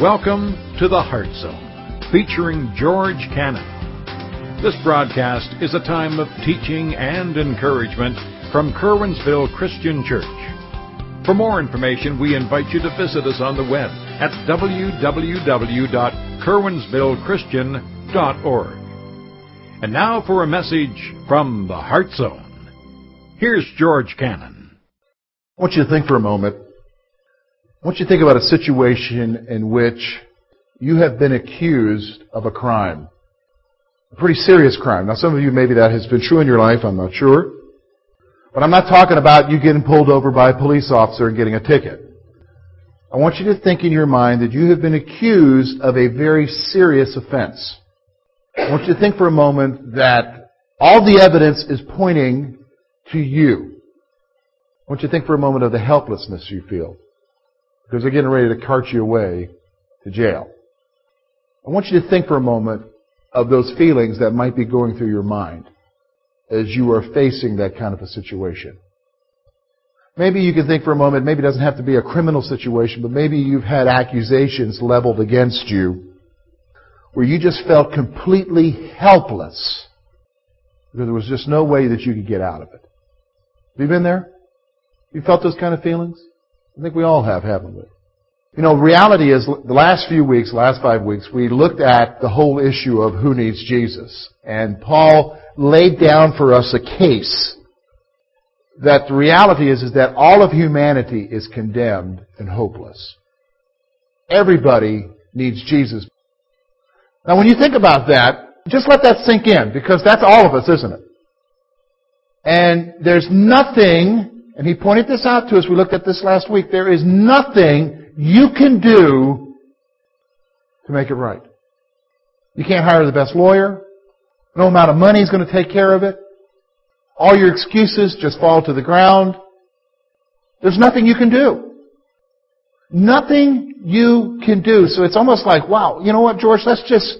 Welcome to the Heart Zone, featuring George Cannon. This broadcast is a time of teaching and encouragement from Curwensville Christian Church. For more information, we invite you to visit us on the web at www.curwensvillechristian.org. And now for a message from the Heart Zone. Here's George Cannon. I want you to think for a moment I want you to think about a situation in which you have been accused of a crime. A pretty serious crime. Now, some of you, maybe that has been true in your life, I'm not sure. But I'm not talking about you getting pulled over by a police officer and getting a ticket. I want you to think in your mind that you have been accused of a very serious offense. I want you to think for a moment that all the evidence is pointing to you. I want you to think for a moment of the helplessness you feel because they're getting ready to cart you away to jail. I want you to think for a moment of those feelings that might be going through your mind as you are facing that kind of a situation. Maybe you can think for a moment, maybe it doesn't have to be a criminal situation, but maybe you've had accusations leveled against you where you just felt completely helpless because there was just no way that you could get out of it. Have you been there? Have you felt those kind of feelings? I think we all have, haven't we? You know, reality is the last few weeks, last five weeks, we looked at the whole issue of who needs Jesus. And Paul laid down for us a case that the reality is, is that all of humanity is condemned and hopeless. Everybody needs Jesus. Now when you think about that, just let that sink in, because that's all of us, isn't it? And there's nothing and he pointed this out to us. We looked at this last week. There is nothing you can do to make it right. You can't hire the best lawyer. No amount of money is going to take care of it. All your excuses just fall to the ground. There's nothing you can do. Nothing you can do. So it's almost like, wow, you know what, George, let's just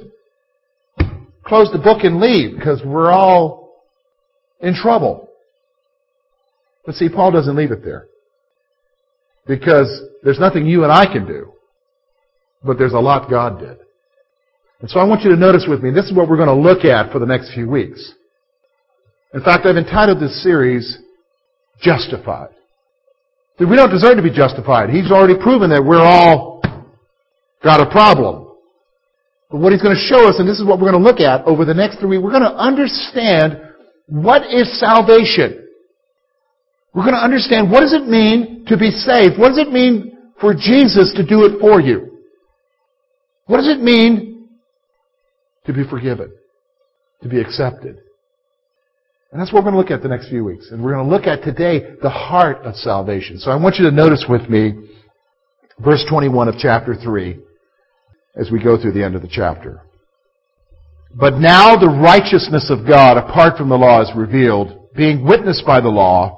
close the book and leave because we're all in trouble. But see, Paul doesn't leave it there. Because there's nothing you and I can do. But there's a lot God did. And so I want you to notice with me, this is what we're going to look at for the next few weeks. In fact, I've entitled this series, Justified. We don't deserve to be justified. He's already proven that we're all got a problem. But what he's going to show us, and this is what we're going to look at over the next three weeks, we're going to understand what is salvation. We're going to understand what does it mean to be saved? What does it mean for Jesus to do it for you? What does it mean to be forgiven? To be accepted? And that's what we're going to look at the next few weeks. And we're going to look at today the heart of salvation. So I want you to notice with me verse 21 of chapter 3 as we go through the end of the chapter. But now the righteousness of God apart from the law is revealed, being witnessed by the law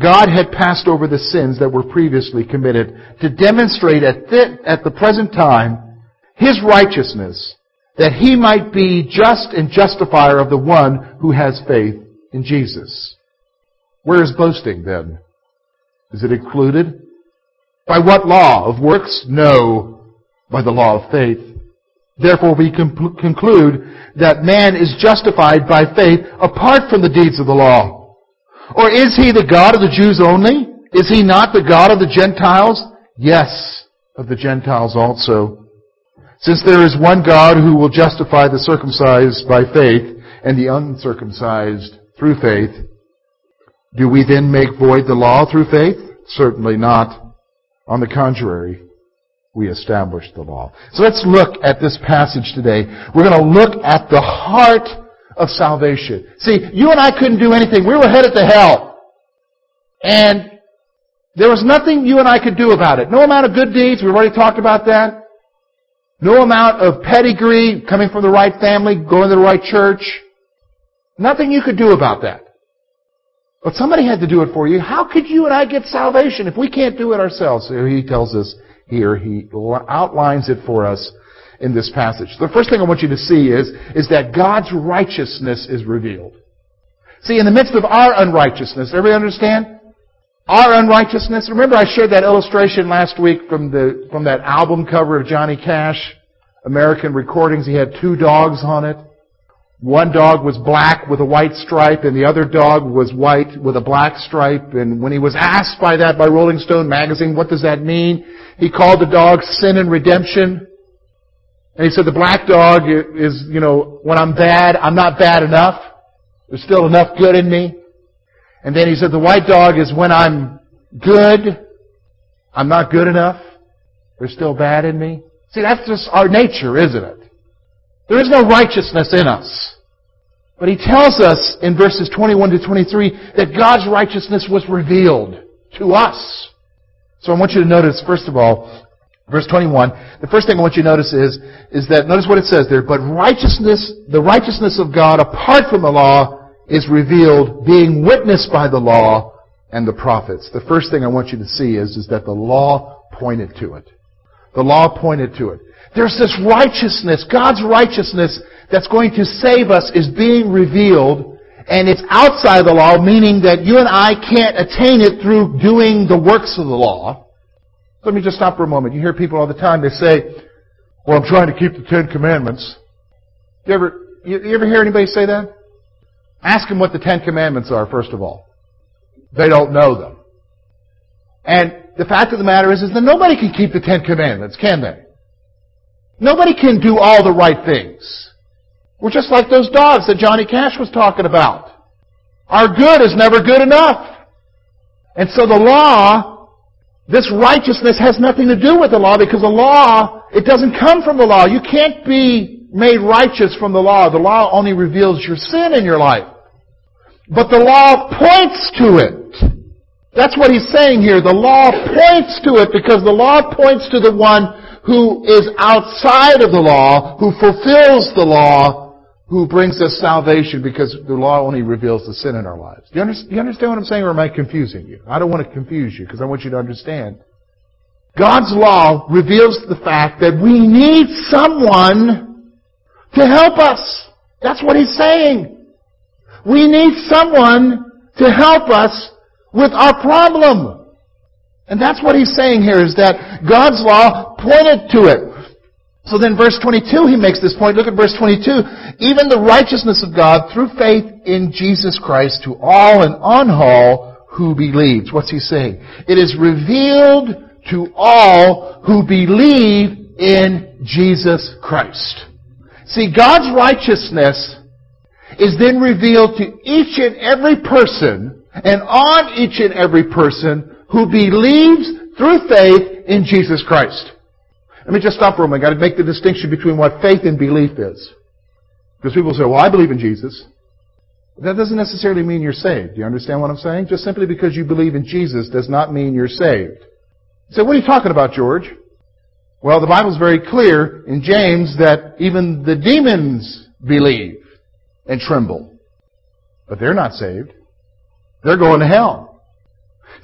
God had passed over the sins that were previously committed to demonstrate at the, at the present time His righteousness, that He might be just and justifier of the one who has faith in Jesus. Where is boasting then? Is it included? By what law? Of works? No, by the law of faith. Therefore we conclude that man is justified by faith apart from the deeds of the law. Or is he the God of the Jews only? Is he not the God of the Gentiles? Yes, of the Gentiles also. Since there is one God who will justify the circumcised by faith and the uncircumcised through faith, do we then make void the law through faith? Certainly not. On the contrary, we establish the law. So let's look at this passage today. We're going to look at the heart of salvation. See, you and I couldn't do anything. We were headed to hell. And there was nothing you and I could do about it. No amount of good deeds, we've already talked about that. No amount of pedigree, coming from the right family, going to the right church, Nothing you could do about that. But somebody had to do it for you. How could you and I get salvation if we can't do it ourselves? So he tells us here, he outlines it for us in this passage. The first thing I want you to see is, is that God's righteousness is revealed. See, in the midst of our unrighteousness, everybody understand? Our unrighteousness. Remember I shared that illustration last week from the, from that album cover of Johnny Cash, American Recordings. He had two dogs on it. One dog was black with a white stripe and the other dog was white with a black stripe. And when he was asked by that by Rolling Stone magazine, what does that mean? He called the dog sin and redemption. And he said the black dog is, you know, when I'm bad, I'm not bad enough. There's still enough good in me. And then he said the white dog is when I'm good, I'm not good enough. There's still bad in me. See, that's just our nature, isn't it? There is no righteousness in us. But he tells us in verses 21 to 23 that God's righteousness was revealed to us. So I want you to notice, first of all, Verse 21, the first thing I want you to notice is, is that, notice what it says there, but righteousness, the righteousness of God apart from the law is revealed, being witnessed by the law and the prophets. The first thing I want you to see is, is that the law pointed to it. The law pointed to it. There's this righteousness, God's righteousness that's going to save us is being revealed, and it's outside the law, meaning that you and I can't attain it through doing the works of the law. Let me just stop for a moment. You hear people all the time, they say, well, I'm trying to keep the Ten Commandments. You ever, you, you ever hear anybody say that? Ask them what the Ten Commandments are, first of all. They don't know them. And the fact of the matter is, is that nobody can keep the Ten Commandments, can they? Nobody can do all the right things. We're just like those dogs that Johnny Cash was talking about. Our good is never good enough. And so the law this righteousness has nothing to do with the law because the law, it doesn't come from the law. You can't be made righteous from the law. The law only reveals your sin in your life. But the law points to it. That's what he's saying here. The law points to it because the law points to the one who is outside of the law, who fulfills the law, who brings us salvation because the law only reveals the sin in our lives. Do you, understand, what I'm saying or am I confusing you? I don't want to confuse you because I want you to understand. God's law reveals the fact that we need someone to help us. That's what he's saying. We need someone to help us with our problem. And that's what he's saying here is that God's law pointed to it. So then verse 22, he makes this point. Look at verse 22. Even the righteousness of God through faith in Jesus Christ to all and on all who believes. What's he saying? It is revealed to all who believe in Jesus Christ. See, God's righteousness is then revealed to each and every person and on each and every person who believes through faith in Jesus Christ. Let me just stop for a moment. I've got to make the distinction between what faith and belief is. Because people say, well, I believe in Jesus. That doesn't necessarily mean you're saved. Do you understand what I'm saying? Just simply because you believe in Jesus does not mean you're saved. You say, what are you talking about, George? Well, the Bible's very clear in James that even the demons believe and tremble. But they're not saved. They're going to hell.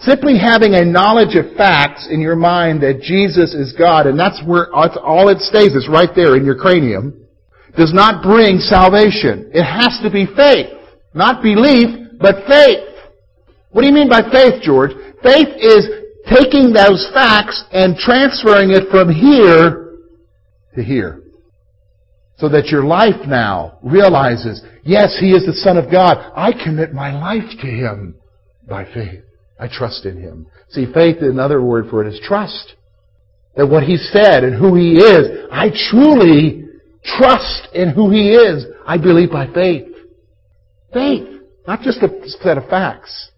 Simply having a knowledge of facts in your mind that Jesus is God, and that's where all it stays, it's right there in your cranium, does not bring salvation. It has to be faith. Not belief, but faith. What do you mean by faith, George? Faith is taking those facts and transferring it from here to here. So that your life now realizes, yes, He is the Son of God. I commit my life to Him by faith. I trust in Him. See, faith, another word for it is trust. That what He said and who He is, I truly trust in who He is. I believe by faith. Faith. Not just a set of facts.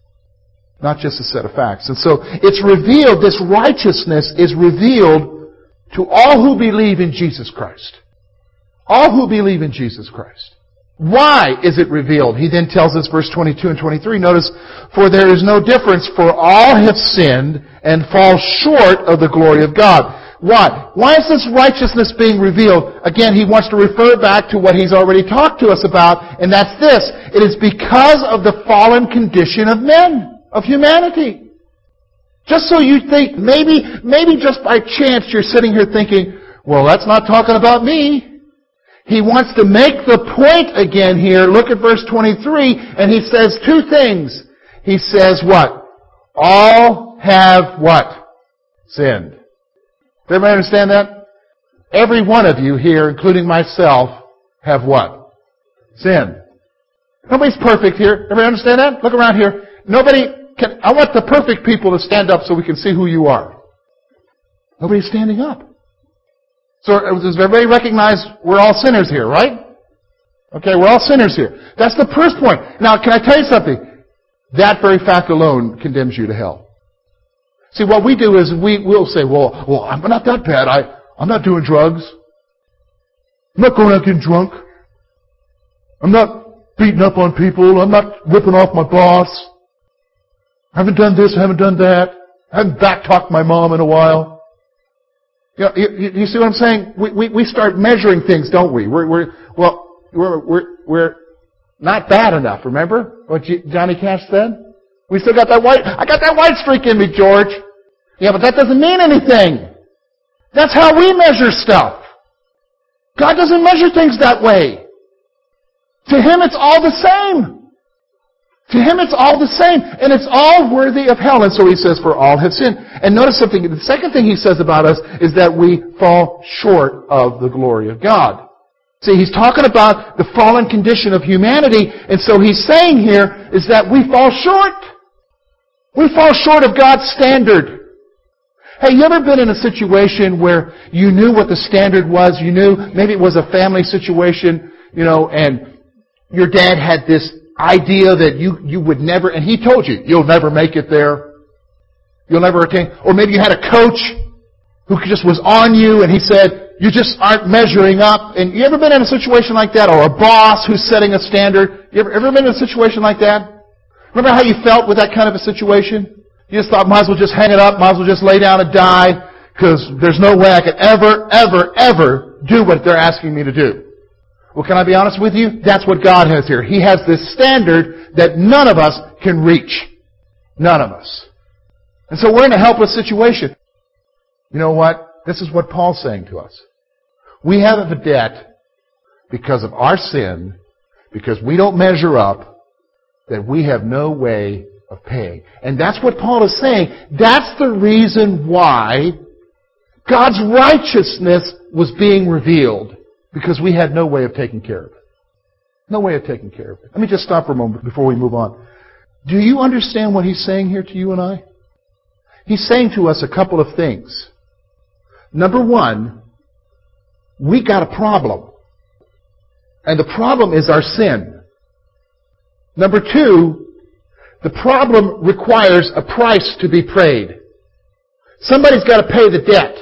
Not just a set of facts. And so it's revealed, this righteousness is revealed to all who believe in Jesus Christ. All who believe in Jesus Christ. Why is it revealed? He then tells us, verse 22 and 23, notice, For there is no difference, for all have sinned and fall short of the glory of God. Why? Why is this righteousness being revealed? Again, he wants to refer back to what he's already talked to us about, and that's this. It is because of the fallen condition of men, of humanity. Just so you think, maybe, maybe just by chance you're sitting here thinking, well, that's not talking about me. He wants to make the point again here. Look at verse 23, and he says two things. He says what? All have what? Sinned. Does everybody understand that? Every one of you here, including myself, have what? Sin. Nobody's perfect here. Everybody understand that? Look around here. Nobody can, I want the perfect people to stand up so we can see who you are. Nobody's standing up. So does everybody recognize we're all sinners here, right? Okay, we're all sinners here. That's the first point. Now, can I tell you something? That very fact alone condemns you to hell. See, what we do is we will say, well, well, I'm not that bad. I, I'm not doing drugs. I'm not going out getting drunk. I'm not beating up on people. I'm not ripping off my boss. I haven't done this, I haven't done that. I haven't back-talked my mom in a while. You, know, you, you, see what I'm saying? We, we, we start measuring things, don't we? We're, we're, well, we're, we're, we're not bad enough, remember what Johnny Cash said? We still got that white, I got that white streak in me, George. Yeah, but that doesn't mean anything. That's how we measure stuff. God doesn't measure things that way. To Him it's all the same. To Him it's all the same. And it's all worthy of hell. And so He says, for all have sinned. And notice something, the second thing He says about us is that we fall short of the glory of God. See, he's talking about the fallen condition of humanity, and so he's saying here is that we fall short. We fall short of God's standard. Hey, you ever been in a situation where you knew what the standard was? You knew maybe it was a family situation, you know, and your dad had this idea that you, you would never, and he told you, you'll never make it there. You'll never attain. Or maybe you had a coach who just was on you and he said, you just aren't measuring up. And you ever been in a situation like that? Or a boss who's setting a standard? You ever, ever been in a situation like that? Remember how you felt with that kind of a situation? You just thought, might as well just hang it up, might as well just lay down and die, because there's no way I could ever, ever, ever do what they're asking me to do. Well, can I be honest with you? That's what God has here. He has this standard that none of us can reach. None of us. And so we're in a helpless situation. You know what? This is what Paul's saying to us. We have a debt because of our sin, because we don't measure up, that we have no way of paying. And that's what Paul is saying. That's the reason why God's righteousness was being revealed. Because we had no way of taking care of it. No way of taking care of it. Let me just stop for a moment before we move on. Do you understand what he's saying here to you and I? He's saying to us a couple of things. Number one, we got a problem. And the problem is our sin. Number two, the problem requires a price to be paid. Somebody's got to pay the debt.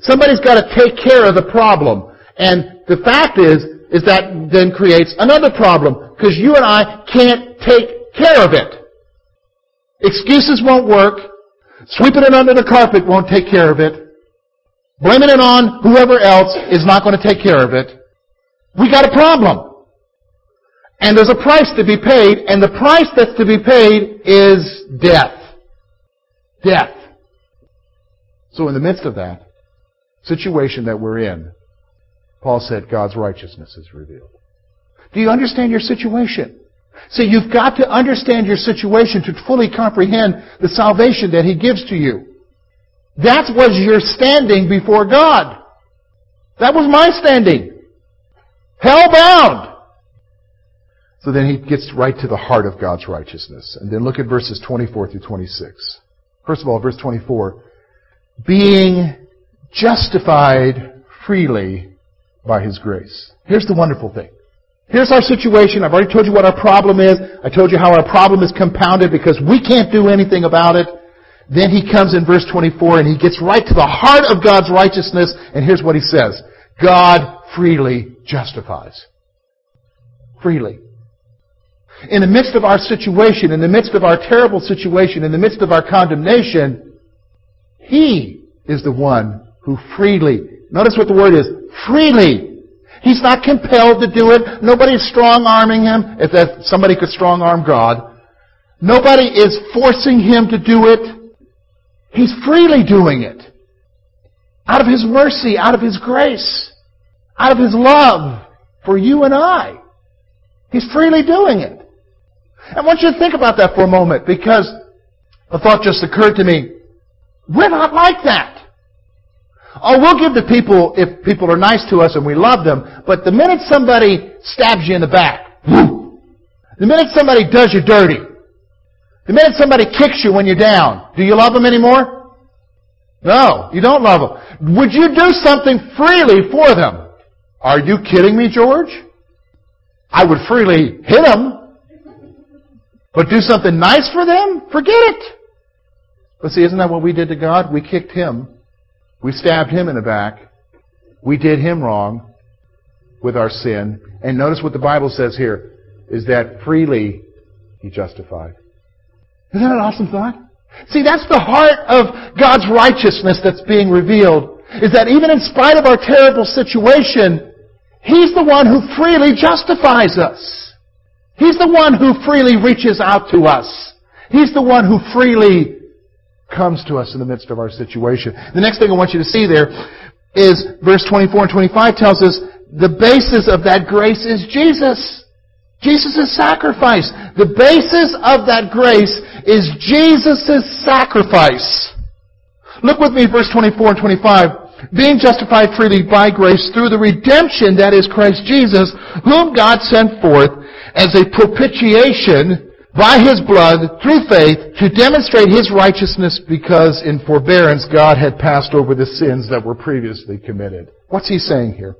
Somebody's got to take care of the problem. And the fact is, is that then creates another problem because you and I can't take care of it. Excuses won't work. Sweeping it under the carpet won't take care of it. Blaming it on whoever else is not going to take care of it. We got a problem. And there's a price to be paid, and the price that's to be paid is death. Death. So in the midst of that situation that we're in, Paul said God's righteousness is revealed. Do you understand your situation? See, you've got to understand your situation to fully comprehend the salvation that He gives to you. That was your standing before God. That was my standing. Hell bound. So then he gets right to the heart of God's righteousness. And then look at verses 24 through 26. First of all, verse 24. Being justified freely by his grace. Here's the wonderful thing. Here's our situation. I've already told you what our problem is. I told you how our problem is compounded because we can't do anything about it. Then he comes in verse 24 and he gets right to the heart of God's righteousness and here's what he says. God freely justifies. Freely in the midst of our situation, in the midst of our terrible situation, in the midst of our condemnation, He is the one who freely, notice what the word is, freely. He's not compelled to do it. Nobody's strong arming him. If somebody could strong arm God. Nobody is forcing him to do it. He's freely doing it. Out of His mercy, out of His grace, out of His love for you and I. He's freely doing it. I want you to think about that for a moment because a thought just occurred to me. We're not like that. Oh, we'll give to people if people are nice to us and we love them, but the minute somebody stabs you in the back, the minute somebody does you dirty, the minute somebody kicks you when you're down, do you love them anymore? No, you don't love them. Would you do something freely for them? Are you kidding me, George? I would freely hit them. But do something nice for them? Forget it. But see, isn't that what we did to God? We kicked Him. We stabbed Him in the back. We did Him wrong with our sin. And notice what the Bible says here, is that freely He justified. Isn't that an awesome thought? See, that's the heart of God's righteousness that's being revealed. Is that even in spite of our terrible situation, He's the one who freely justifies us. He's the one who freely reaches out to us. He's the one who freely comes to us in the midst of our situation. The next thing I want you to see there is verse 24 and 25 tells us the basis of that grace is Jesus. Jesus' sacrifice. The basis of that grace is Jesus' sacrifice. Look with me, verse 24 and 25. Being justified freely by grace through the redemption that is Christ Jesus, whom God sent forth as a propitiation by His blood through faith to demonstrate His righteousness because in forbearance God had passed over the sins that were previously committed. What's He saying here?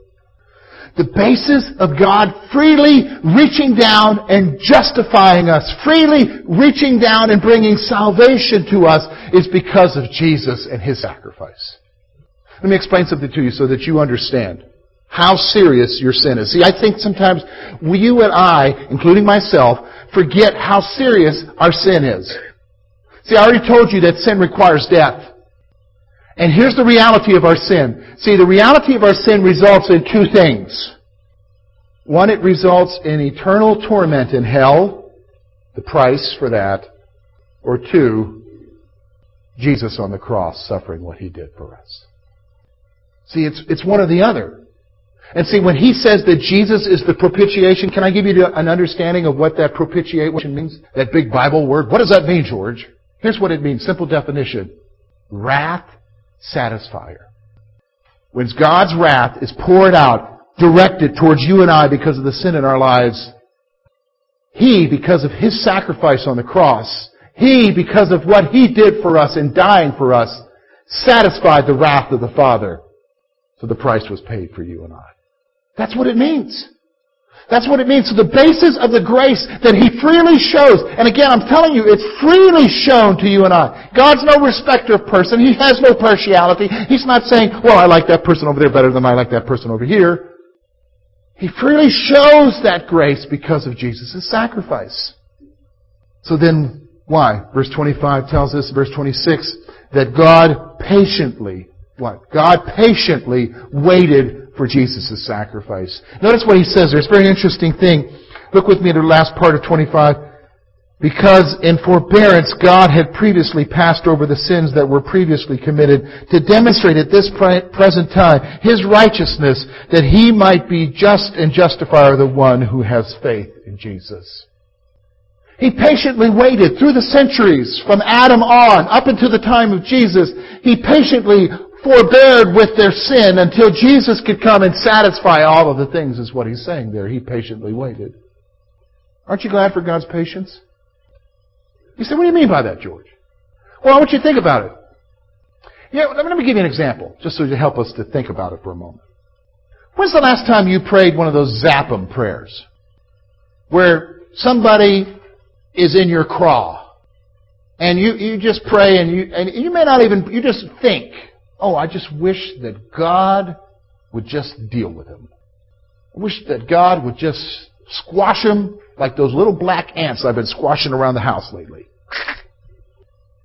the basis of God freely reaching down and justifying us, freely reaching down and bringing salvation to us is because of Jesus and His sacrifice. Let me explain something to you so that you understand how serious your sin is. See, I think sometimes you and I, including myself, forget how serious our sin is. See, I already told you that sin requires death. And here's the reality of our sin. See, the reality of our sin results in two things. One, it results in eternal torment in hell, the price for that. Or two, Jesus on the cross suffering what he did for us. See, it's, it's one or the other. And see, when he says that Jesus is the propitiation, can I give you an understanding of what that propitiation means? That big Bible word? What does that mean, George? Here's what it means. Simple definition. Wrath satisfier. When God's wrath is poured out, directed towards you and I because of the sin in our lives, He, because of His sacrifice on the cross, He, because of what He did for us in dying for us, satisfied the wrath of the Father. So the price was paid for you and I. That's what it means. That's what it means. So the basis of the grace that He freely shows, and again, I'm telling you, it's freely shown to you and I. God's no respecter of person. He has no partiality. He's not saying, well, I like that person over there better than I like that person over here. He freely shows that grace because of Jesus' sacrifice. So then, why? Verse 25 tells us, verse 26, that God patiently, what? God patiently waited for Jesus' sacrifice. Notice what he says there. It's a very interesting thing. Look with me to the last part of 25. Because in forbearance God had previously passed over the sins that were previously committed to demonstrate at this present time His righteousness that He might be just and justifier of the one who has faith in Jesus. He patiently waited through the centuries from Adam on up until the time of Jesus. He patiently forbeared with their sin until Jesus could come and satisfy all of the things, is what he's saying there. He patiently waited. Aren't you glad for God's patience? You say, what do you mean by that, George? Well, I want you to think about it. Yeah, let me give you an example, just so to help us to think about it for a moment. When's the last time you prayed one of those Zappum prayers? Where somebody is in your craw. And you, you just pray and you, and you may not even, you just think. Oh, I just wish that God would just deal with him. I wish that God would just squash him like those little black ants I've been squashing around the house lately.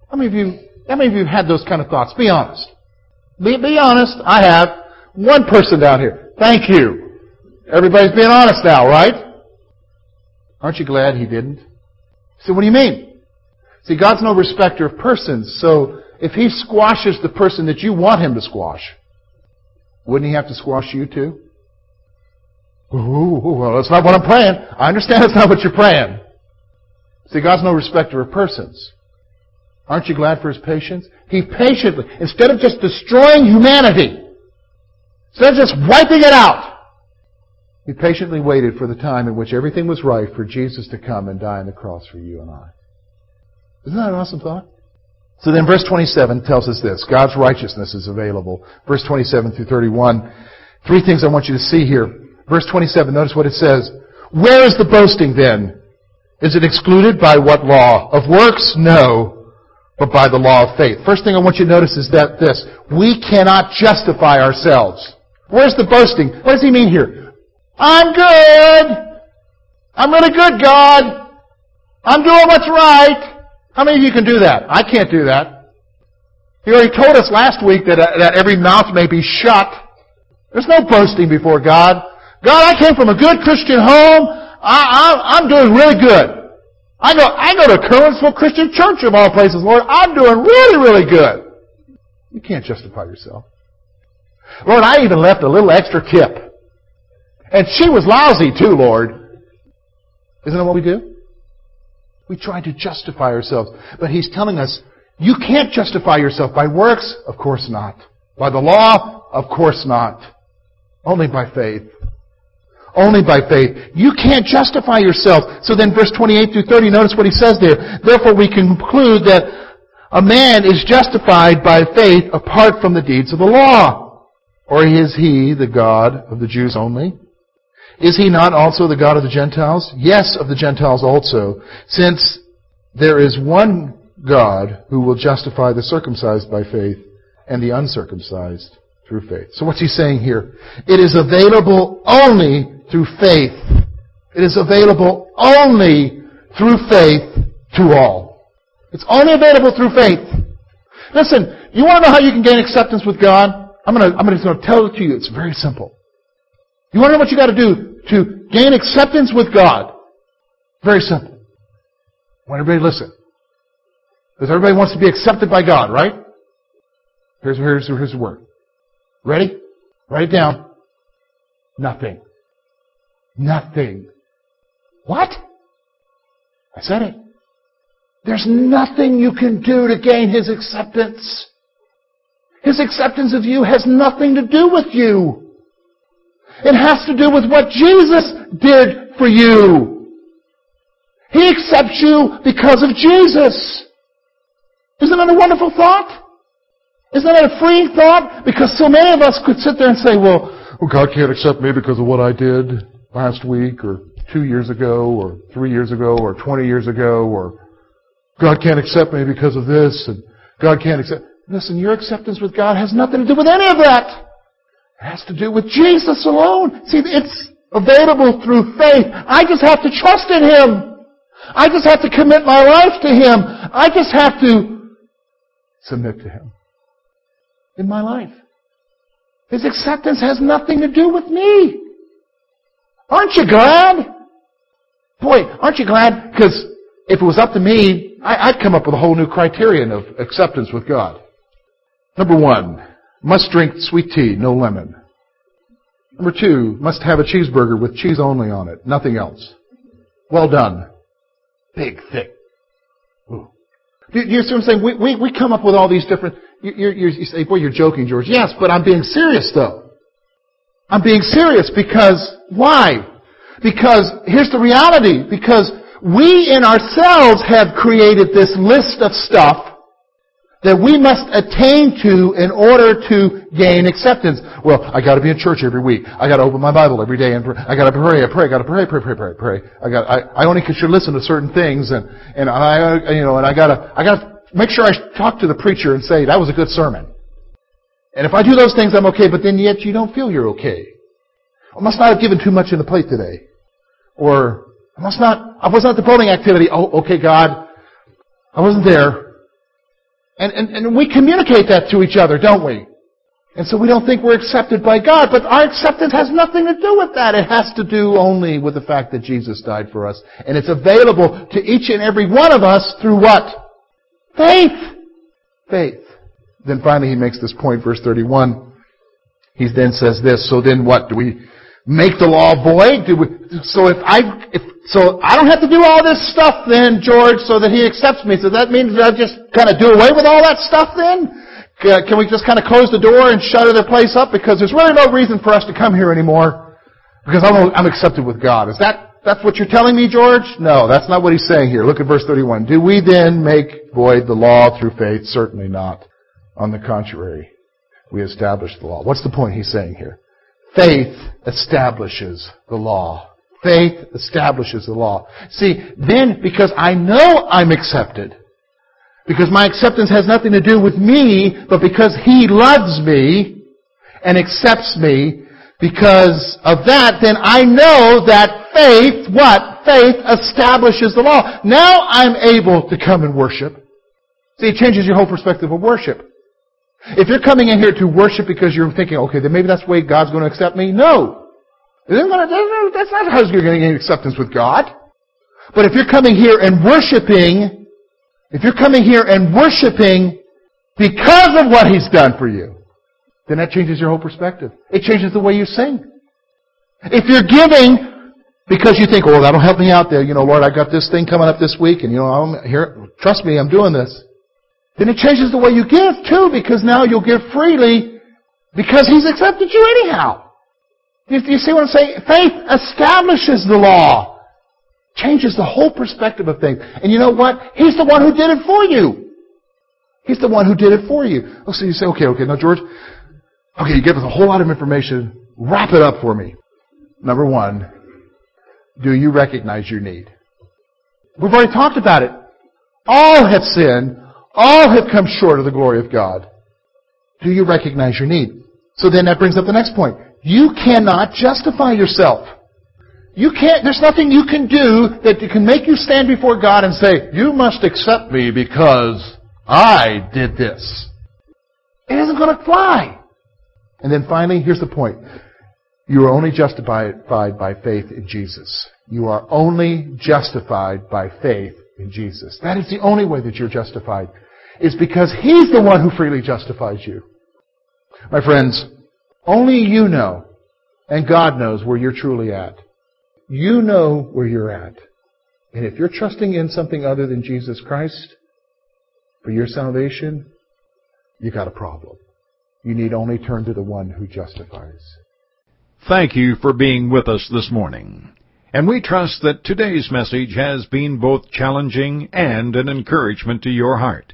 How many of you, how many of you have had those kind of thoughts? Be honest. Be, be honest. I have. One person down here. Thank you. Everybody's being honest now, right? Aren't you glad he didn't? So what do you mean? See, God's no respecter of persons, so if he squashes the person that you want him to squash, wouldn't he have to squash you too? Ooh, well, that's not what I'm praying. I understand that's not what you're praying. See, God's no respecter of persons. Aren't you glad for His patience? He patiently, instead of just destroying humanity, instead of just wiping it out, He patiently waited for the time in which everything was right for Jesus to come and die on the cross for you and I. Isn't that an awesome thought? So then verse 27 tells us this. God's righteousness is available. Verse 27 through 31. Three things I want you to see here. Verse 27, notice what it says. Where is the boasting then? Is it excluded by what law? Of works? No. But by the law of faith. First thing I want you to notice is that this. We cannot justify ourselves. Where's the boasting? What does he mean here? I'm good. I'm really good, God. I'm doing what's right. How many of you can do that? I can't do that. He already told us last week that, uh, that every mouth may be shut. There's no boasting before God. God, I came from a good Christian home. I, am doing really good. I go, I go to Curwensville Christian Church of all places, Lord. I'm doing really, really good. You can't justify yourself. Lord, I even left a little extra tip. And she was lousy too, Lord. Isn't that what we do? We try to justify ourselves. But he's telling us, you can't justify yourself by works? Of course not. By the law? Of course not. Only by faith. Only by faith. You can't justify yourself. So then verse 28 through 30, notice what he says there. Therefore we conclude that a man is justified by faith apart from the deeds of the law. Or is he the God of the Jews only? Is he not also the God of the Gentiles? Yes, of the Gentiles also, since there is one God who will justify the circumcised by faith and the uncircumcised through faith. So what's he saying here? It is available only through faith. It is available only through faith to all. It's only available through faith. Listen, you want to know how you can gain acceptance with God? I'm going to, I'm going to tell it to you. It's very simple. You want to know what you got to do to gain acceptance with God? Very simple. Want everybody listen. Because everybody wants to be accepted by God, right? Here's, here's, here's the word. Ready? Write it down. Nothing. Nothing. What? I said it. There's nothing you can do to gain His acceptance. His acceptance of you has nothing to do with you. It has to do with what Jesus did for you. He accepts you because of Jesus. Isn't that a wonderful thought? Isn't that a freeing thought? Because so many of us could sit there and say, well, well, God can't accept me because of what I did last week or two years ago or three years ago or 20 years ago or God can't accept me because of this and God can't accept. Listen, your acceptance with God has nothing to do with any of that. It has to do with Jesus alone. See, it's available through faith. I just have to trust in Him. I just have to commit my life to Him. I just have to submit to Him in my life. His acceptance has nothing to do with me. Aren't you glad? Boy, aren't you glad? Because if it was up to me, I'd come up with a whole new criterion of acceptance with God. Number one, must drink sweet tea, no lemon. Number two, must have a cheeseburger with cheese only on it, nothing else. Well done. Big, thick. Ooh. Do you see what I'm saying? We, we, we come up with all these different, you, you, you say, boy, you're joking, George. Yes, but I'm being serious though. I'm being serious because, why? Because, here's the reality, because we in ourselves have created this list of stuff that we must attain to in order to gain acceptance. Well, I got to be in church every week. I got to open my Bible every day and. I got to pray. I pray. I got to pray. Pray. Pray. Pray. Pray. I got. I, I only should listen to certain things, and and I you know and I got to I got to make sure I talk to the preacher and say that was a good sermon. And if I do those things, I'm okay. But then yet you don't feel you're okay. I must not have given too much in the plate today, or I must not. I was not at the bowling activity. Oh, okay, God. I wasn't there. And, and, and we communicate that to each other, don't we? And so we don't think we're accepted by God, but our acceptance has nothing to do with that. It has to do only with the fact that Jesus died for us. And it's available to each and every one of us through what? Faith. Faith. Then finally he makes this point, verse 31. He then says this, so then what? Do we make the law void? Do we, so if I, if, so I don't have to do all this stuff then, George, so that he accepts me. So that means I just kind of do away with all that stuff then? Uh, can we just kind of close the door and shutter the place up? Because there's really no reason for us to come here anymore. Because I'm, I'm accepted with God. Is that, that's what you're telling me, George? No, that's not what he's saying here. Look at verse 31. Do we then make void the law through faith? Certainly not. On the contrary, we establish the law. What's the point he's saying here? Faith establishes the law. Faith establishes the law. See, then because I know I'm accepted, because my acceptance has nothing to do with me, but because He loves me and accepts me, because of that, then I know that faith, what? Faith establishes the law. Now I'm able to come and worship. See, it changes your whole perspective of worship. If you're coming in here to worship because you're thinking, okay, then maybe that's the way God's going to accept me, no. That's not how you're going to get acceptance with God. But if you're coming here and worshiping, if you're coming here and worshiping because of what He's done for you, then that changes your whole perspective. It changes the way you sing. If you're giving because you think, oh, that'll help me out there, you know, Lord, I got this thing coming up this week, and you know, I'm here, trust me, I'm doing this. Then it changes the way you give too, because now you'll give freely because He's accepted you anyhow. You, you see what I'm saying? Faith establishes the law. Changes the whole perspective of things. And you know what? He's the one who did it for you. He's the one who did it for you. Oh, so you say, okay, okay, now George, okay, you give us a whole lot of information. Wrap it up for me. Number one, do you recognize your need? We've already talked about it. All have sinned. All have come short of the glory of God. Do you recognize your need? So then that brings up the next point. You cannot justify yourself. You can't, there's nothing you can do that can make you stand before God and say, you must accept me because I did this. It isn't going to fly. And then finally, here's the point. You are only justified by faith in Jesus. You are only justified by faith in Jesus. That is the only way that you're justified. Is because He's the one who freely justifies you. My friends, only you know, and God knows where you're truly at. You know where you're at. And if you're trusting in something other than Jesus Christ for your salvation, you got a problem. You need only turn to the one who justifies. Thank you for being with us this morning. And we trust that today's message has been both challenging and an encouragement to your heart.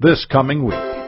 this coming week.